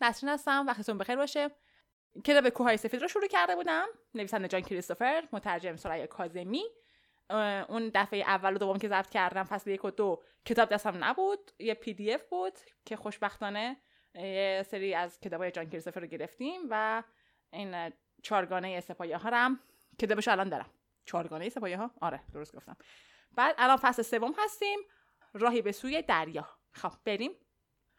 نسرین هستم وقتتون بخیر باشه. کتاب کوههای سفید رو شروع کرده بودم. نویسنده جان کریستوفر مترجم سرای کازمی اون دفعه اول و دوم که ضبط کردم فصل یک و دو کتاب دستم نبود یه پی دی اف بود که خوشبختانه یه سری از کتابای جان کریستوفر رو گرفتیم و این چارگانه سپایه ها هم کتابش الان دارم. چارگانه سپایه ها آره درست گفتم. بعد الان فصل سوم هستیم. راهی به سوی دریا. خب بریم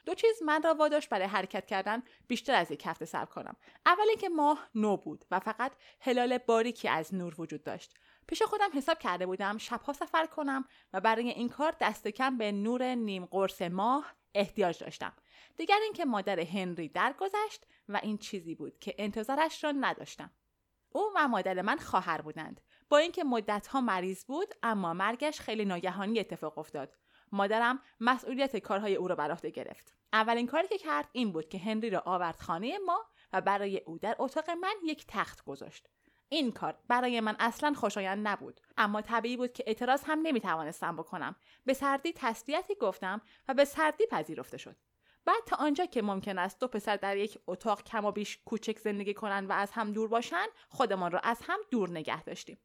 دو چیز من را واداشت برای حرکت کردن بیشتر از یک هفته صبر کنم. اول اینکه ماه نو بود و فقط هلال باریکی از نور وجود داشت. پیش خودم حساب کرده بودم شبها سفر کنم و برای این کار دست کم به نور نیم قرص ماه احتیاج داشتم. دیگر اینکه مادر هنری درگذشت و این چیزی بود که انتظارش را نداشتم. او و مادر من خواهر بودند. با اینکه مدتها مریض بود اما مرگش خیلی ناگهانی اتفاق افتاد. مادرم مسئولیت کارهای او را بر عهده گرفت. اولین کاری که کرد این بود که هنری را آورد خانه ما و برای او در اتاق من یک تخت گذاشت. این کار برای من اصلا خوشایند نبود اما طبیعی بود که اعتراض هم نمی‌توانستم بکنم. به سردی تسلیتی گفتم و به سردی پذیرفته شد. بعد تا آنجا که ممکن است دو پسر در یک اتاق کم و بیش کوچک زندگی کنند و از هم دور باشند خودمان را از هم دور نگه داشتیم.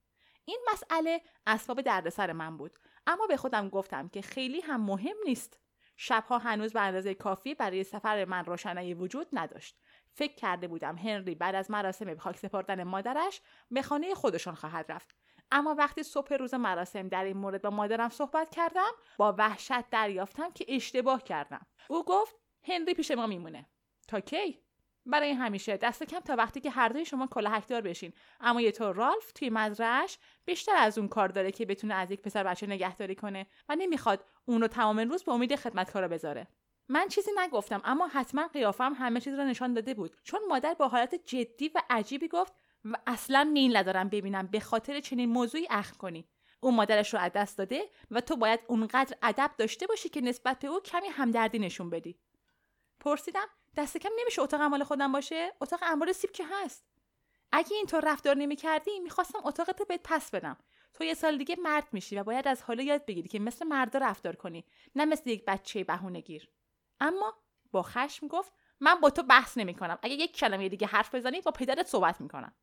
این مسئله اسباب دردسر من بود. اما به خودم گفتم که خیلی هم مهم نیست. شبها هنوز به اندازه کافی برای سفر من روشنایی وجود نداشت. فکر کرده بودم هنری بعد از مراسم خاک سپردن مادرش به خانه خودشان خواهد رفت. اما وقتی صبح روز مراسم در این مورد با مادرم صحبت کردم با وحشت دریافتم که اشتباه کردم. او گفت هنری پیش ما میمونه. تا کی؟ برای همیشه. دست کم تا وقتی که هر دوی شما کلاهکدار بشین. اما یه طور رالف توی مزرعش بیشتر از اون کار داره که بتونه از یک پسر بچه نگهداری کنه و نمی‌خواد اون رو تمام روز به امید خدمتکارا بذاره. من چیزی نگفتم اما حتما قیافم همه چیز رو نشان داده بود. چون مادر با حالت جدی و عجیبی گفت و اصلا میل ندارم ببینم به خاطر چنین موضوعی اخم کنی. او مادرش رو از دست داده و تو باید اونقدر ادب داشته باشی که نسبت به او کمی همدردی نشون بدی. پرسیدم دست کم نمیشه اتاق مال خودم باشه؟ اتاق انبار سیب که هست. اگه اینطور رفتار نمی‌کردی می‌خواستم اتاقت بهت پس بدم. تو یه سال دیگه مرد میشی و باید از حالا یاد بگیری که مثل مردا رفتار کنی نه مثل یک بچه بهونه گیر. اما با خشم گفت من با تو بحث نمی کنم اگه یک کلمه دیگه حرف بزنی با پدرت صحبت می‌کنم.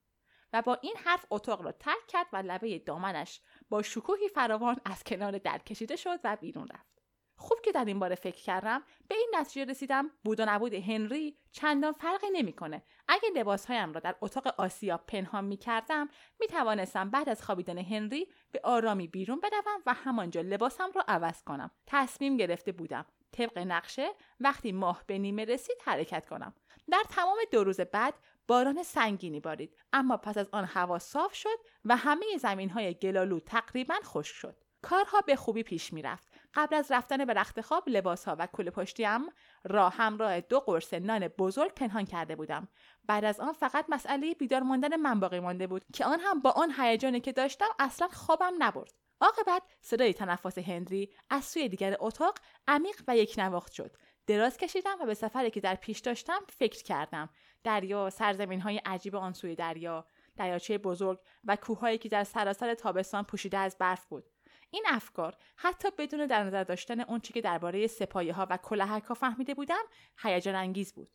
و با این حرف اتاق را ترک کرد و لبه دامنش با شکوهی فراوان از کنار در کشیده شد و بیرون رفت. خوب که در این باره فکر کردم به این نتیجه رسیدم بود و نبود هنری چندان فرقی نمی‌کنه. اگه لباسهایم را در اتاق آسیا پنهان می کردم می توانستم بعد از خوابیدن هنری به آرامی بیرون بدوم و همانجا لباسم را عوض کنم. تصمیم گرفته بودم طبق نقشه وقتی ماه به نیمه رسید حرکت کنم. در تمام دو روز بعد باران سنگینی بارید اما پس از آن هوا صاف شد و همه زمین های گلالو تقریبا خشک شد. کارها به خوبی پیش می‌رفت. قبل از رفتن به رخت خواب لباسها و کل پشتیم را همراه دو قرص نان بزرگ پنهان کرده بودم. بعد از آن فقط مسئله بیدار ماندن من باقی مانده بود که آن هم با آن هیجانی که داشتم اصلا خوابم نبرد. عاقبت صدای تنفس هنری از سوی دیگر اتاق عمیق و یک نواخت شد. دراز کشیدم و به سفری که در پیش داشتم فکر کردم. دریا سرزمین های عجیب آن سوی دریا دریاچه بزرگ و کوههایی که در سراسر تابستان پوشیده از برف بود. این افکار حتی بدون در نظر داشتن اونچه که درباره سپایه ها و کلهک ها فهمیده بودم هیجان انگیز بود.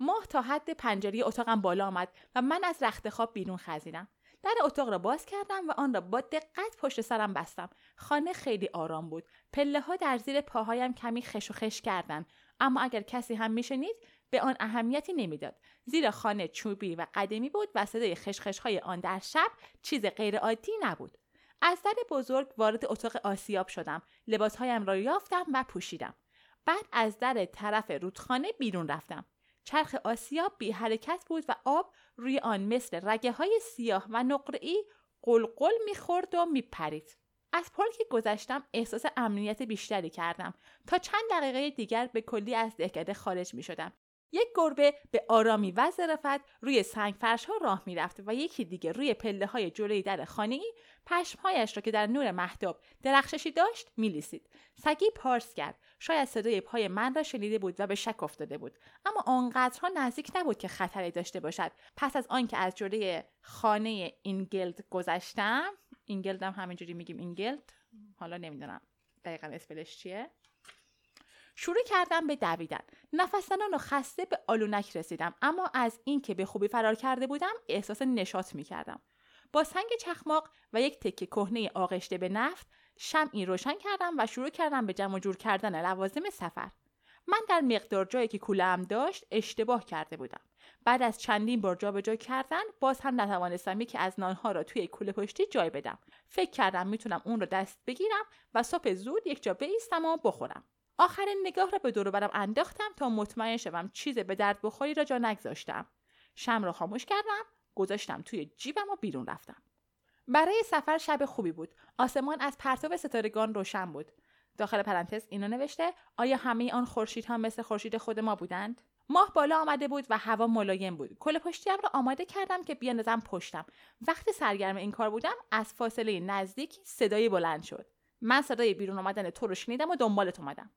ماه تا حد پنجره اتاقم بالا آمد و من از رخت خواب بیرون خزیدم. در اتاق را باز کردم و آن را با دقت پشت سرم بستم. خانه خیلی آرام بود. پله ها در زیر پاهایم کمی خش و خش کردند. اما اگر کسی هم میشنید به آن اهمیتی نمی‌داد. زیرا خانه چوبی و قدیمی بود و صدای خشخش های آن در شب چیز غیرعادی نبود. از در بزرگ وارد اتاق آسیاب شدم. لباسهایم را یافتم و پوشیدم. بعد از در طرف رودخانه بیرون رفتم. چرخ آسیاب بی حرکت بود و آب روی آن مثل رگه های سیاه و نقره‌ای قلقل می‌خورد و میپرید. از پل که گذشتم احساس امنیت بیشتری کردم. تا چند دقیقه دیگر به کلی از دهکده خارج می شدم یک گربه به آرامی و ظرافت روی سنگ فرش ها راه می‌رفت و یکی دیگه روی پله های جلوی در خانه ای پشمهایش را که در نور مهتاب درخششی داشت میلیسید. سگی پارس کرد. شاید صدای پای من را شنیده بود و به شک افتاده بود. اما آنقدرها نزدیک نبود که خطری داشته باشد. پس از آنکه از جلوی خانه اینگلد گذشتم اینگلد هم همینجوری میگیم اینگلد حالا نمی‌دونم. دقیقا spell ش چیه؟ شروع کردم به دویدن. نفس و خسته به آلونک رسیدم اما از اینکه به خوبی فرار کرده بودم احساس نشاط می‌کردم. با سنگ چخماق و یک تکه کهنه آغشته به نفت شمعی روشن کردم و شروع کردم به جمع جور کردن لوازم سفر. من در مقدار جایی که کولم داشت اشتباه کرده بودم. بعد از چندین بار جابجا کردن باز هم نتوانستم یکی از نانها را توی کوله پشتی جای بدم. فکر کردم می‌تونم اون رو دست بگیرم و صبح زود یک جا بایستم و بخورم. آخرین نگاه را به دور برم انداختم تا مطمئن شوم چیز به درد بخوری را جا نگذاشتم. شم را خاموش کردم گذاشتم توی جیبم و بیرون رفتم. برای سفر شب خوبی بود. آسمان از پرتاب ستارگان روشن بود. داخل پرانتز اینو نوشته آیا همه آن خورشیدها مثل خورشید خود ما بودند؟ ماه بالا آمده بود و هوا ملایم بود. کل پشتیم را آماده کردم که بیاندازم پشتم. وقتی سرگرم این کار بودم از فاصله نزدیک صدایی بلند شد. من صدای بیرون آمدن تو رو شنیدم و دنبالت اومدم.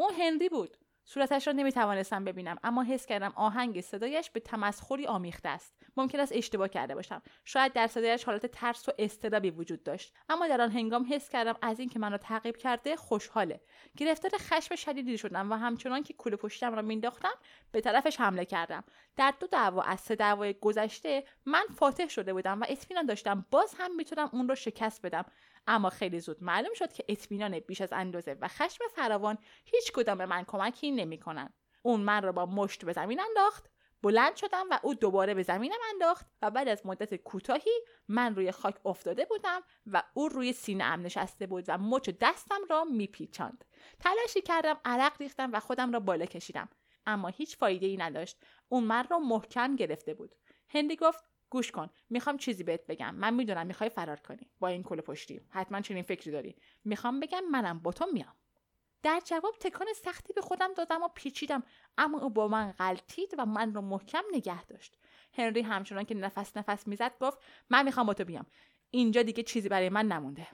اون هنری بود. صورتش را نمی‌توانستم ببینم اما حس کردم آهنگ صدایش به تمسخری آمیخته است. ممکن است اشتباه کرده باشم. شاید در صدایش حالت ترس و استرابی وجود داشت. اما در آن هنگام حس کردم از اینکه منو تعقیب کرده خوشحاله. گرفتار خشم شدیدی شدم و همچنان که کوله پشتم را مینداختم به طرفش حمله کردم. در دو دعوا از سه دعوای گذشته من فاتح شده بودم و اطمینان داشتم باز هم می‌تونم اون رو شکست بدم. اما خیلی زود معلوم شد که اطمینان بیش از اندازه و خشم فراوان هیچ کدام به من کمکی نمی‌کنند اون من را با مشت به زمین انداخت بلند شدم و او دوباره به زمینم انداخت و بعد از مدت کوتاهی من روی خاک افتاده بودم و او روی سینه ام نشسته بود و مچ دستم را میپیچاند. تلاشی کردم عرق ریختم و خودم را بالا کشیدم. اما هیچ فایده ای نداشت. اون من را محکم گرفته بود. هندی گفت گوش کن. می‌خوام چیزی بهت بگم. من می‌دونم می‌خوای فرار کنی. با این کل پشتی. حتما چنین فکری داری. می‌خوام بگم منم با تو میام. در جواب تکان سختی به خودم دادم و پیچیدم. اما او با من غلطید و من رو محکم نگه داشت. هنری همچنان که نفس نفس می‌زد گفت من می‌خوام با تو بیام. اینجا دیگه چیزی برای من نمونده.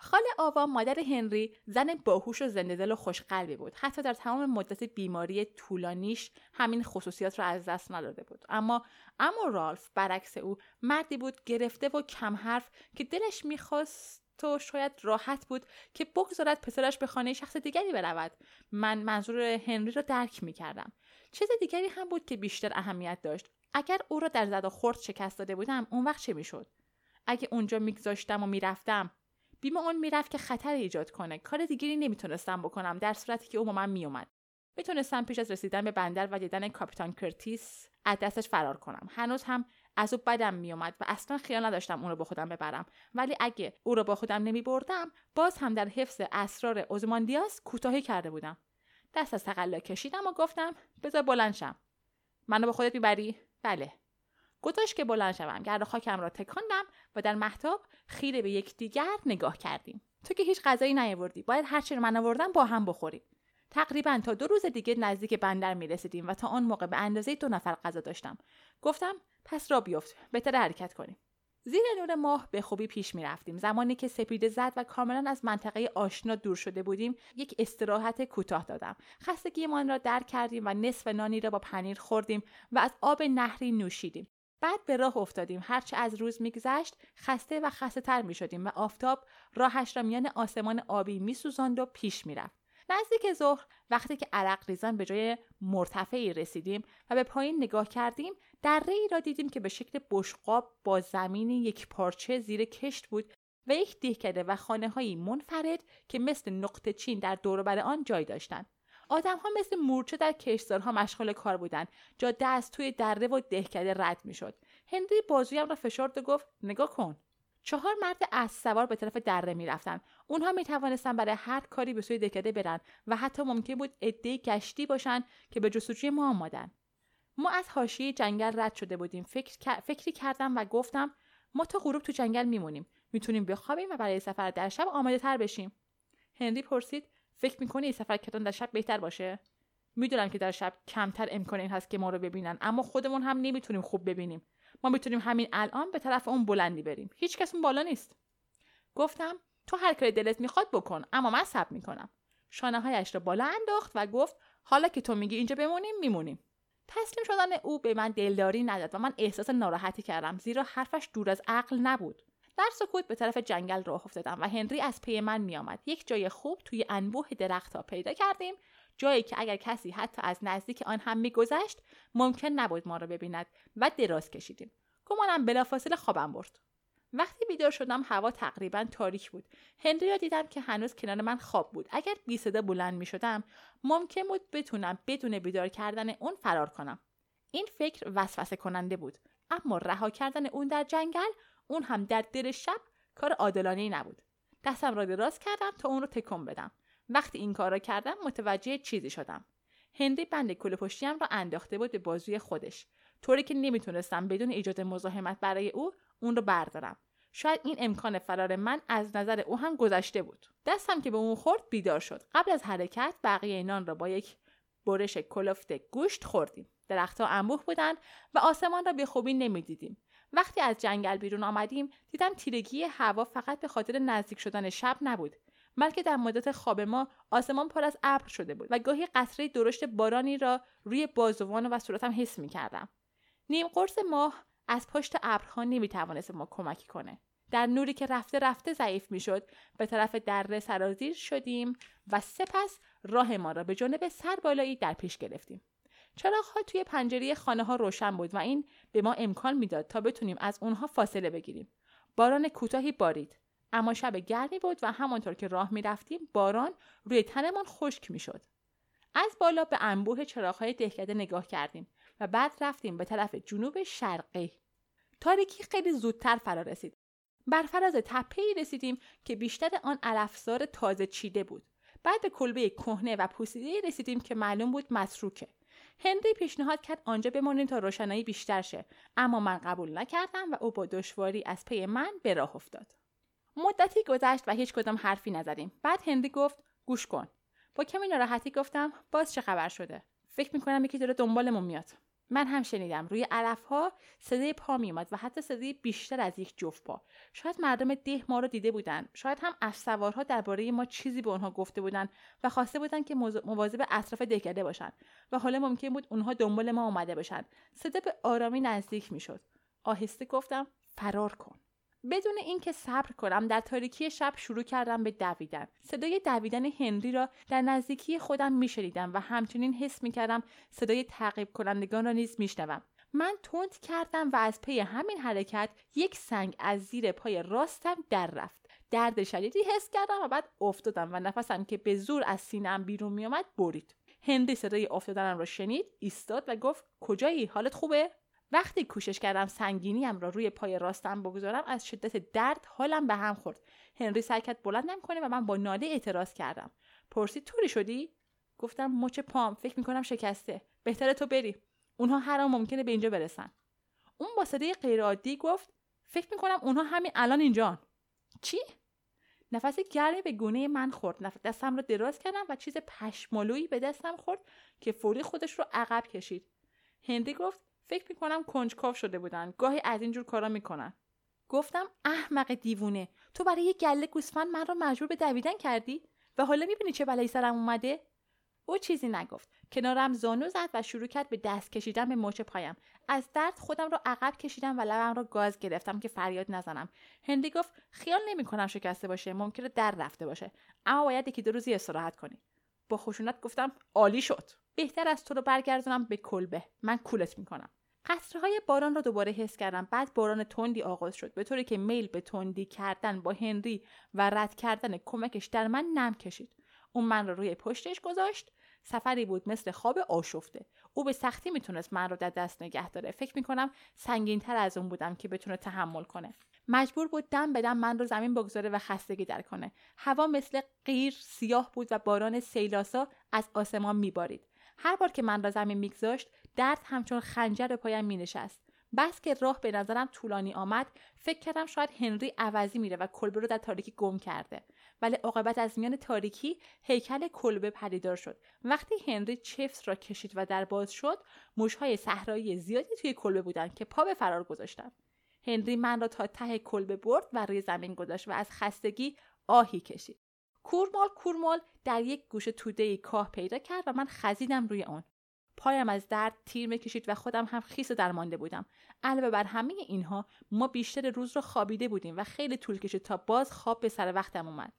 خاله آوا مادر هنری زن باهوش و زنده و خوشقلبی بود. حتی در تمام مدت بیماری طولانیش همین خصوصیات را از دست نداده بود. اما اما رالف برعکس او مردی بود گرفته و کم حرف که دلش می‌خواست تو شاید راحت بود که بگذارد پسرش به خانه شخص دیگری برود. من منظور هنری را درک می‌کردم. چیز دیگری هم بود که بیشتر اهمیت داشت. اگر او را در زد و خورد شکست داده بودم اون وقت چه می‌شد؟ اگه اونجا میگذاشتم و می‌رفتم بیمه اون می‌رفت که خطر ایجاد کنه. کار دیگری نمی‌تونستم بکنم در صورتی که او با من میومد می‌تونستم پیش از رسیدن به بندر و دیدن کاپیتان کرتیس از دستش فرار کنم. هنوز هم از او بدم میومد و اصلا خیال نداشتم اون رو با خودم ببرم. ولی اگه او رو با خودم نمی بردم باز هم در حفظ اسرار اوزماندیاس کوتاهی کرده بودم. دست از تقلا کشیدم و گفتم بذار بلند شم. منو با خودت می‌بری؟ بله. گذاشت که بلند شوم. گرد خاکم را تکاندم و در محتاب خیره به یکدیگر نگاه کردیم. تو که هیچ غذایی نیاوردی. باید هرچی رو من آوردم با هم بخوریم. تقریبا تا دو روز دیگه نزدیک بندر می رسیدیم و تا آن موقع به اندازه دو نفر غذا داشتم. گفتم پس را بیفت. بهتر حرکت کنیم. زیر نور ماه به خوبی پیش می رفتیم. زمانی که سپیده زد و کاملا از منطقه آشنا دور شده بودیم یک استراحت کوتاه دادم. خستگیمان را درک کردیم و نصف نانی را با پنیر خوردیم و از آب نهری نوشیدیم. بعد به راه افتادیم. هرچه از روز میگذشت خسته و خسته تر می شدیم و آفتاب راهش را میان آسمان آبی میسوزاند و پیش می‌رفت. نزدیک ظهر وقتی که عرق ریزان به جای مرتفعی رسیدیم و به پایین نگاه کردیم در ای را دیدیم که به شکل بشقاب با زمین یک پارچه زیر کشت بود و یک دهکده و خانه هایی منفرد که مثل نقطه چین در دور آن جای داشتند. آدم ها مثل مورچه در کشتزارها مشغول کار بودند جاده از توی دره و دهکده رد می‌شد. هنری بازویم را فشرد و گفت نگاه کن. چهار مرد از سوار به طرف دره می‌رفتند اونها می توانستن برای هر کاری به سوی دهکده برن و حتی ممکن بود عدهای گشتی باشند که به جستجوی ما آمدن ما از حاشیه جنگل رد شده بودیم. فکر... فکری کردم و گفتم ما تا غروب تو جنگل میمونیم. می‌تونیم بخوابیم و برای سفر در شب آماده تر بشیم. هنری پرسید فکر می‌کنی سفر کردن در شب بهتر باشه؟ می‌دونم که در شب کمتر امکان این هست که ما رو ببینن اما خودمون هم نمی‌تونیم خوب ببینیم. ما می‌تونیم همین الان به طرف اون بلندی بریم. هیچ کس اون بالا نیست. گفتم تو هر کاری دلت می‌خواد بکن اما من صبر می‌کنم. شانه هایش را بالا انداخت و گفت حالا که تو میگی اینجا بمونیم میمونیم. تسلیم شدن او به من دلداری نداد و من احساس ناراحتی کردم زیرا حرفش دور از عقل نبود. در سکوت به طرف جنگل راه افتادم و هنری از پی من میآمد. یک جای خوب توی انبوه درختها پیدا کردیم. جایی که اگر کسی حتی از نزدیک آن هم میگذشت ممکن نبود ما را ببیند و دراز کشیدیم. گمانم بلافاصله خوابم برد. وقتی بیدار شدم هوا تقریبا تاریک بود. هنری را دیدم که هنوز کنار من خواب بود. اگر بی صدا بلند می شدم ممکن بود بتونم بدون بیدار کردن اون فرار کنم. این فکر وسوسه کننده بود. اما رها کردن اون در جنگل اون هم در دل شب کار عادلانه نبود. دستم را دراز کردم تا اون رو تکون بدم. وقتی این کار را کردم متوجه چیزی شدم. هنری بند کل پشتیم را انداخته بود به بازوی خودش. طوری که نمی‌تونستم بدون ایجاد مزاحمت برای او اون رو بردارم. شاید این امکان فرار من از نظر او هم گذشته بود. دستم که به اون خورد بیدار شد. قبل از حرکت بقیه نان را با یک برش کلفت گوشت خوردیم. درختها انبوه بودند و آسمان را به خوبی نمی‌دیدیم. وقتی از جنگل بیرون آمدیم دیدم تیرگی هوا فقط به خاطر نزدیک شدن شب نبود بلکه در مدت خواب ما آسمان پر از ابر شده بود و گاهی قطره درشت بارانی را روی بازوان و صورتم حس می کردم. نیم قرص ماه از پشت ابرها نمی‌توانست ما کمکی کنه. در نوری که رفته رفته ضعیف می‌شد به طرف دره سرازیر شدیم و سپس راه ما را به جانب سربالایی در پیش گرفتیم. ها توی پنجره خانه ها روشن بود و این به ما امکان می‌داد تا بتونیم از اونها فاصله بگیریم. باران کوتاهی بارید. اما شب گرمی بود و همانطور که راه می رفتیم باران روی تنمان خشک می. از بالا به انبوه چراغهای دهکده نگاه کردیم و بعد رفتیم به طرف جنوب شرقی. تاریکی خیلی زودتر فرا رسید. بر فراز تپه رسیدیم که بیشتر آن علفزار تازه چیده بود. بعد به کلبه کهنه و پوسیده رسیدیم که معلوم بود مسروکه. هنری پیشنهاد کرد آنجا بمانیم تا روشنایی بیشتر شه. اما من قبول نکردم و او با دشواری از پی من به راه افتاد. مدتی گذشت و هیچ کدام حرفی نزدیم. بعد هنری گفت گوش کن. با کمی ناراحتی گفتم باز چه خبر شده؟ فکر می‌کنم یکی داره دنبالمون میاد. من هم شنیدم. روی علف ها صدای پا میومد و حتی صدای بیشتر از یک جفت پا. شاید مردم ده ما رو دیده بودن. شاید هم از سوارها درباره ما چیزی به اونها گفته بودن و خواسته بودن که مواظب اطراف دهکده باشن و حالا ممکن بود اونها دنبال ما اومده باشن. صدا به آرامی نزدیک می‌شد. آهسته گفتم فرار کن. بدون اینکه صبر کنم در تاریکی شب شروع کردم به دویدن. صدای دویدن هنری را در نزدیکی خودم میشنیدم و همچنین حس می‌کردم صدای تعقیب کنندگان را نیز میشنوم. من تند کردم و از پی همین حرکت یک سنگ از زیر پای راستم در رفت. درد شدیدی حس کردم و بعد افتادم و نفسم که به زور از سینهام بیرون میآمد برید. هنری صدای افتادنم را شنید ایستاد و گفت کجایی؟ حالت خوبه؟ وقتی کوشش کردم سنگینیم را روی پای راستم بگذارم از شدت درد حالم به هم خورد. هنری سعی کرد بلندم کنه و من با ناله اعتراض کردم. پرسید طوری شدی؟ گفتم مچ پام فکر می‌کنم شکسته. بهتره تو بری. اونها هر آن ممکنه به اینجا برسن. اون با صدای غیرعادی گفت فکر می‌کنم اونها همین الان اینجان. چی؟ نفس گرمی به گونه من خورد. دستم رو دراز کردم و چیز پشمالویی به دستم خورد که فوری خودش رو عقب کشید. هندی گفت فکر می‌کنم کنجکاو شده بودن. گاهی از اینجور کارا می‌کنن. گفتم احمق دیوونه. تو برای یه گله گوسفند من رو مجبور به دویدن کردی؟ و حالا می‌بینی چه بلایی سرم اومده؟ او چیزی نگفت. کنارم زانو زد و شروع کرد به دست کشیدن به مچ پایم. از درد خودم رو عقب کشیدم و لبم رو گاز گرفتم که فریاد نزنم. هندی گفت خیال نمی‌کنم شکسته باشه. ممکنه در رفته باشه. اما باید یکی دو روزی استراحت کنی. با خشونت گفتم عالی شد. بهتر از تو رو برگردونم به کلبه. من کولت می‌کنم. های باران را دوباره حس کردم. بعد باران تندی آغاز شد. به طوری که میل به تندی کردن با هنری و رد کردن کمکش در من نم کشید. اون من را روی پشتش گذاشت. سفری بود مثل خواب آشفته. او به سختی می‌تونست من رو در دست نگه داره. فکر می‌کنم سنگین تر از اون بودم که بتونه تحمل کنه. مجبور بود دم به دم من رو زمین بگذاره و خستگی در کنه. هوا مثل غیر سیاه بود و باران سیلاسا از آسمان میبارید. هر بار که من را زمین میگذاشت درد همچون خنجر پایم می نشست. بس که راه به نظرم طولانی آمد فکر کردم شاید هنری عوضی میره و کلبه رو در تاریکی گم کرده. ولی عاقبت از میان تاریکی هیکل کلبه پدیدار شد. وقتی هنری چفت را کشید و در باز شد موشهای صحرایی زیادی توی کلبه بودند که پا به فرار گذاشتم. هنری من را تا ته کلبه برد و روی زمین گذاشت و از خستگی آهی کشید. کورمال کورمال در یک گوشه توده کاه پیدا کرد و من خزیدم روی آن. پایم از درد تیر می‌کشید و خودم هم خیس درمانده بودم. علاوه بر همه اینها ما بیشتر روز رو خوابیده بودیم و خیلی طول کشید تا باز خواب به سر وقتم اومد.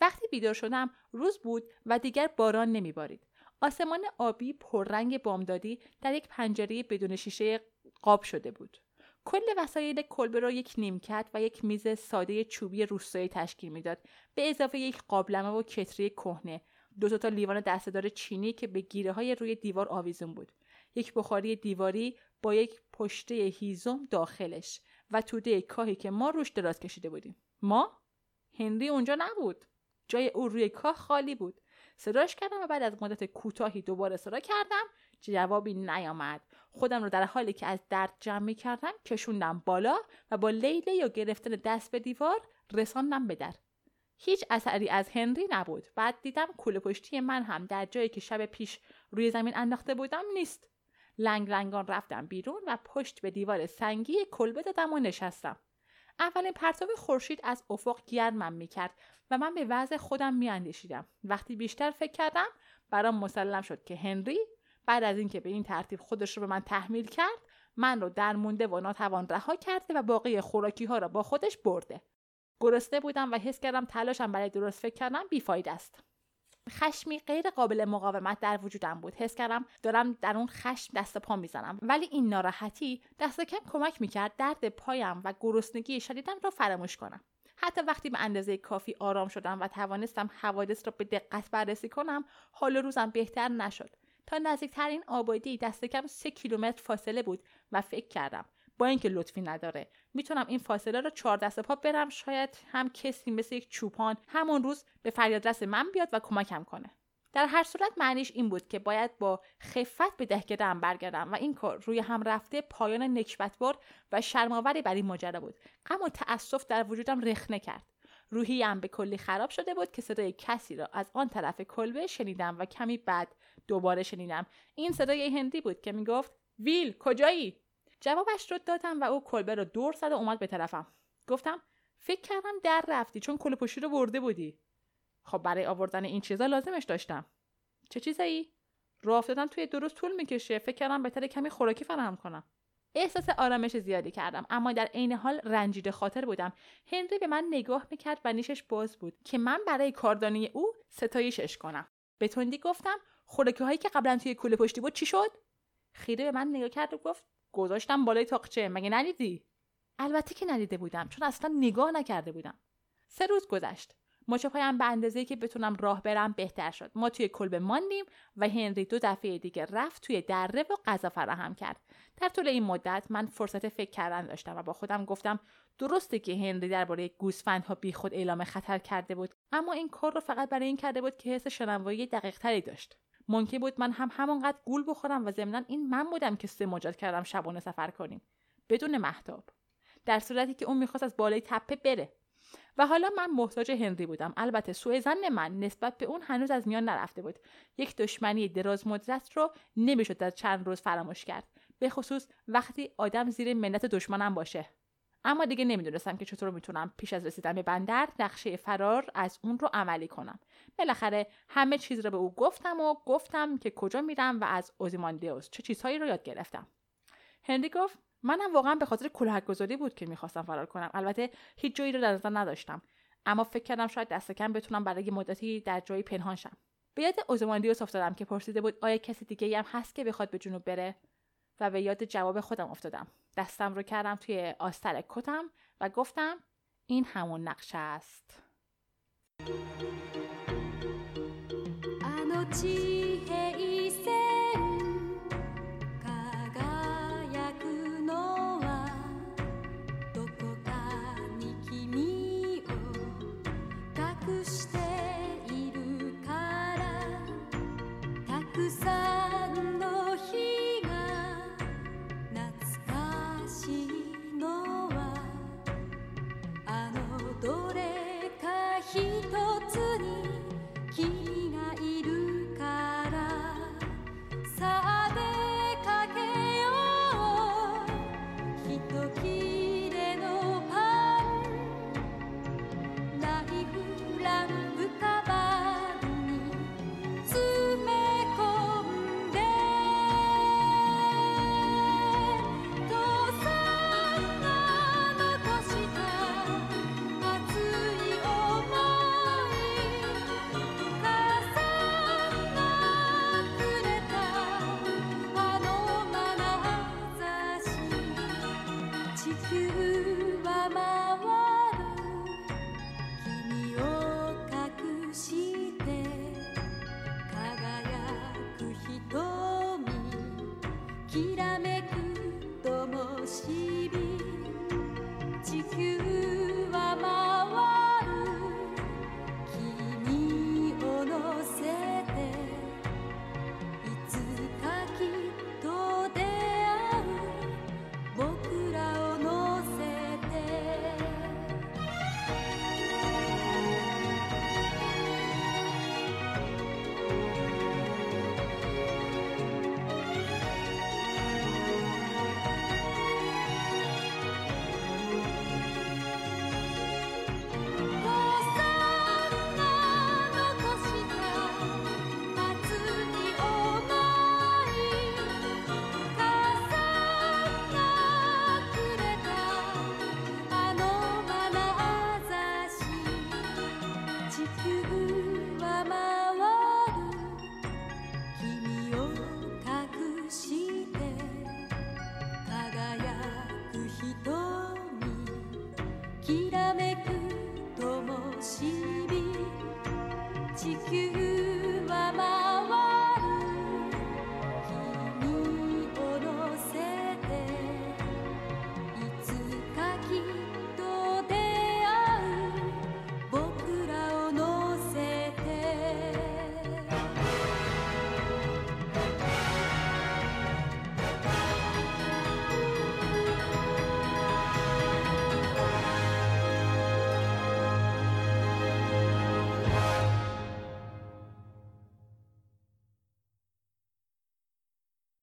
وقتی بیدار شدم روز بود و دیگر باران نمیبارید. آسمان آبی پررنگ بامدادی در یک پنجره بدون شیشه قاب شده بود. کل وسایل کلبه را یک نیمکت و یک میز ساده چوبی روستایی تشکیل می‌داد. به اضافه یک قابلمه و کتری کهنه. دو تا لیوان دستهدار چینی که به گیره های روی دیوار آویزون بود. یک بخاری دیواری با یک پشته هیزم داخلش و توده کاهی که ما روش دراز کشیده بودیم. ما؟ هنری اونجا نبود. جای او روی کاه خالی بود. صداش کردم و بعد از مدت کوتاهی دوباره صدا کردم. جوابی نیامد. خودم رو در حالی که از درد جمع می کردم کشوندم بالا و با لیله یا گرفتن دست به دیوار رساندم به در. هیچ اثری از هنری نبود. بعد دیدم کوله پشتی من هم در جایی که شب پیش روی زمین انداخته بودم نیست. لنگ لنگان رفتم بیرون و پشت به دیوار سنگی کلبه دادم و نشستم. اولین پرتاب خورشید از افق گرمم می‌کرد و من به وضع خودم میاندیشیدم. وقتی بیشتر فکر کردم برام مسلم شد که هنری بعد از اینکه به این ترتیب خودش رو به من تحمیل کرد من رو درمونده و ناتوان رها کرده و باقی خوراکی ها را با خودش برده. گرسنه بودم و حس کردم تلاشم برای درست فکر کردن بیفاید است. خشمی غیر قابل مقاومت در وجودم بود. حس کردم دارم در اون خشم دست پا می‌زنم. ولی این ناراحتی دست کم کمک می‌کرد درد پایم و گرسنگی شدیدم را فراموش کنم. حتی وقتی به اندازه کافی آرام شدم و توانستم حوادث را به دقت بررسی کنم حال روزم بهتر نشد. تا نزدیکترین آبادی دست کم سه کیلومتر فاصله بود و فکر کردم با اینکه لطفی نداره. می‌تونم این فاصله رو چهار دست پا برم. شاید هم کسی مثل یک چوپان همون روز به فریادرس من بیاد و کمکم کنه. در هر صورت معنیش این بود که باید با خفت به دهکده برگردم و این کار روی هم رفته پایان نکبتبار و شرماوری بر این ماجرا بود. غم و تأسف در وجودم رخنه کرد. روحیم به کلی خراب شده بود که صدای کسی را از آن طرف کلبه شنیدم و کمی بعد دوباره شنیدم. این صدای هندی بود که می‌گفت ویل کجایی؟ جوابش رو دادم و او کلبه رو دور زد و اومد به طرفم. گفتم فکر کردم در رفتی چون کل پشتی رو برده بودی. خب برای آوردن این چیزا لازمش داشتم. چه چیزایی؟ راه افتادن توی درست طول می‌کشه. فکر کردم بهتر کمی خوراکی فراهم کنم. احساس آرامش زیادی کردم اما در عین حال رنجیده خاطر بودم. هنری به من نگاه می‌کرد و نیشش باز بود که من برای کاردانی او ستایشش کنم. به تندی گفتم خوراکی هایی که قبلا توی کوله پشتی بود چی شد؟ خیره به من نگاه کرد و گفت گذاشتم بالای تاقچه مگه ندیدی؟ البته که ندیده بودم چون اصلا نگاه نکرده بودم. سه روز گذشت. مچ پایم به اندازه که بتونم راه برم بهتر شد. ما توی کلبه ماندیم و هنری دو دفعه دیگه رفت توی دره و غذا فراهم کرد. در طول این مدت من فرصت فکر کردن داشتم و با خودم گفتم درسته که هنری درباره گوسفندها بیخود اعلام خطر کرده بود اما این کار رو فقط برای این کرده بود که حس شنوایی دقیقتری داشت. ممکن بود من هم همانقدر گول بخورم و ضمنا این من بودم که سه مجاد کردم شبانه سفر کنیم. بدون محتاب در صورتی که اون می‌خواست از بالای تپه بره. و حالا من محتاج هنری بودم. البته سوء زن من نسبت به اون هنوز از میان نرفته بود. یک دشمنی دراز مدت رو نمی‌شد در چند روز فراموش کرد. به خصوص وقتی آدم زیر منت دشمنم باشه. اما دیگه نمی‌دونستم که چطور می‌تونم پیش از رسیدن به بندر نقشه فرار از اون رو عملی کنم. بالاخره همه چیز رو به او گفتم و گفتم که کجا میرم و از اوزیماندیوس چه چیزهایی رو یاد گرفتم. هنری گفت منم واقعا به خاطر کلاهک گذاری بود که می‌خواستم فرار کنم. البته هیچ جایی رو در نظر نداشتم. اما فکر کردم شاید دست کم بتونم برای مدتی در جایی پنهان شم. به یاد اوزیماندیوس افتادم که پرسیده بود آیا کسی دیگه هم هست که بخواد به جنوب بره؟ و به یاد جواب خودم افتادم. دستم رو کردم توی آستر کتم و گفتم این همون نقشه است.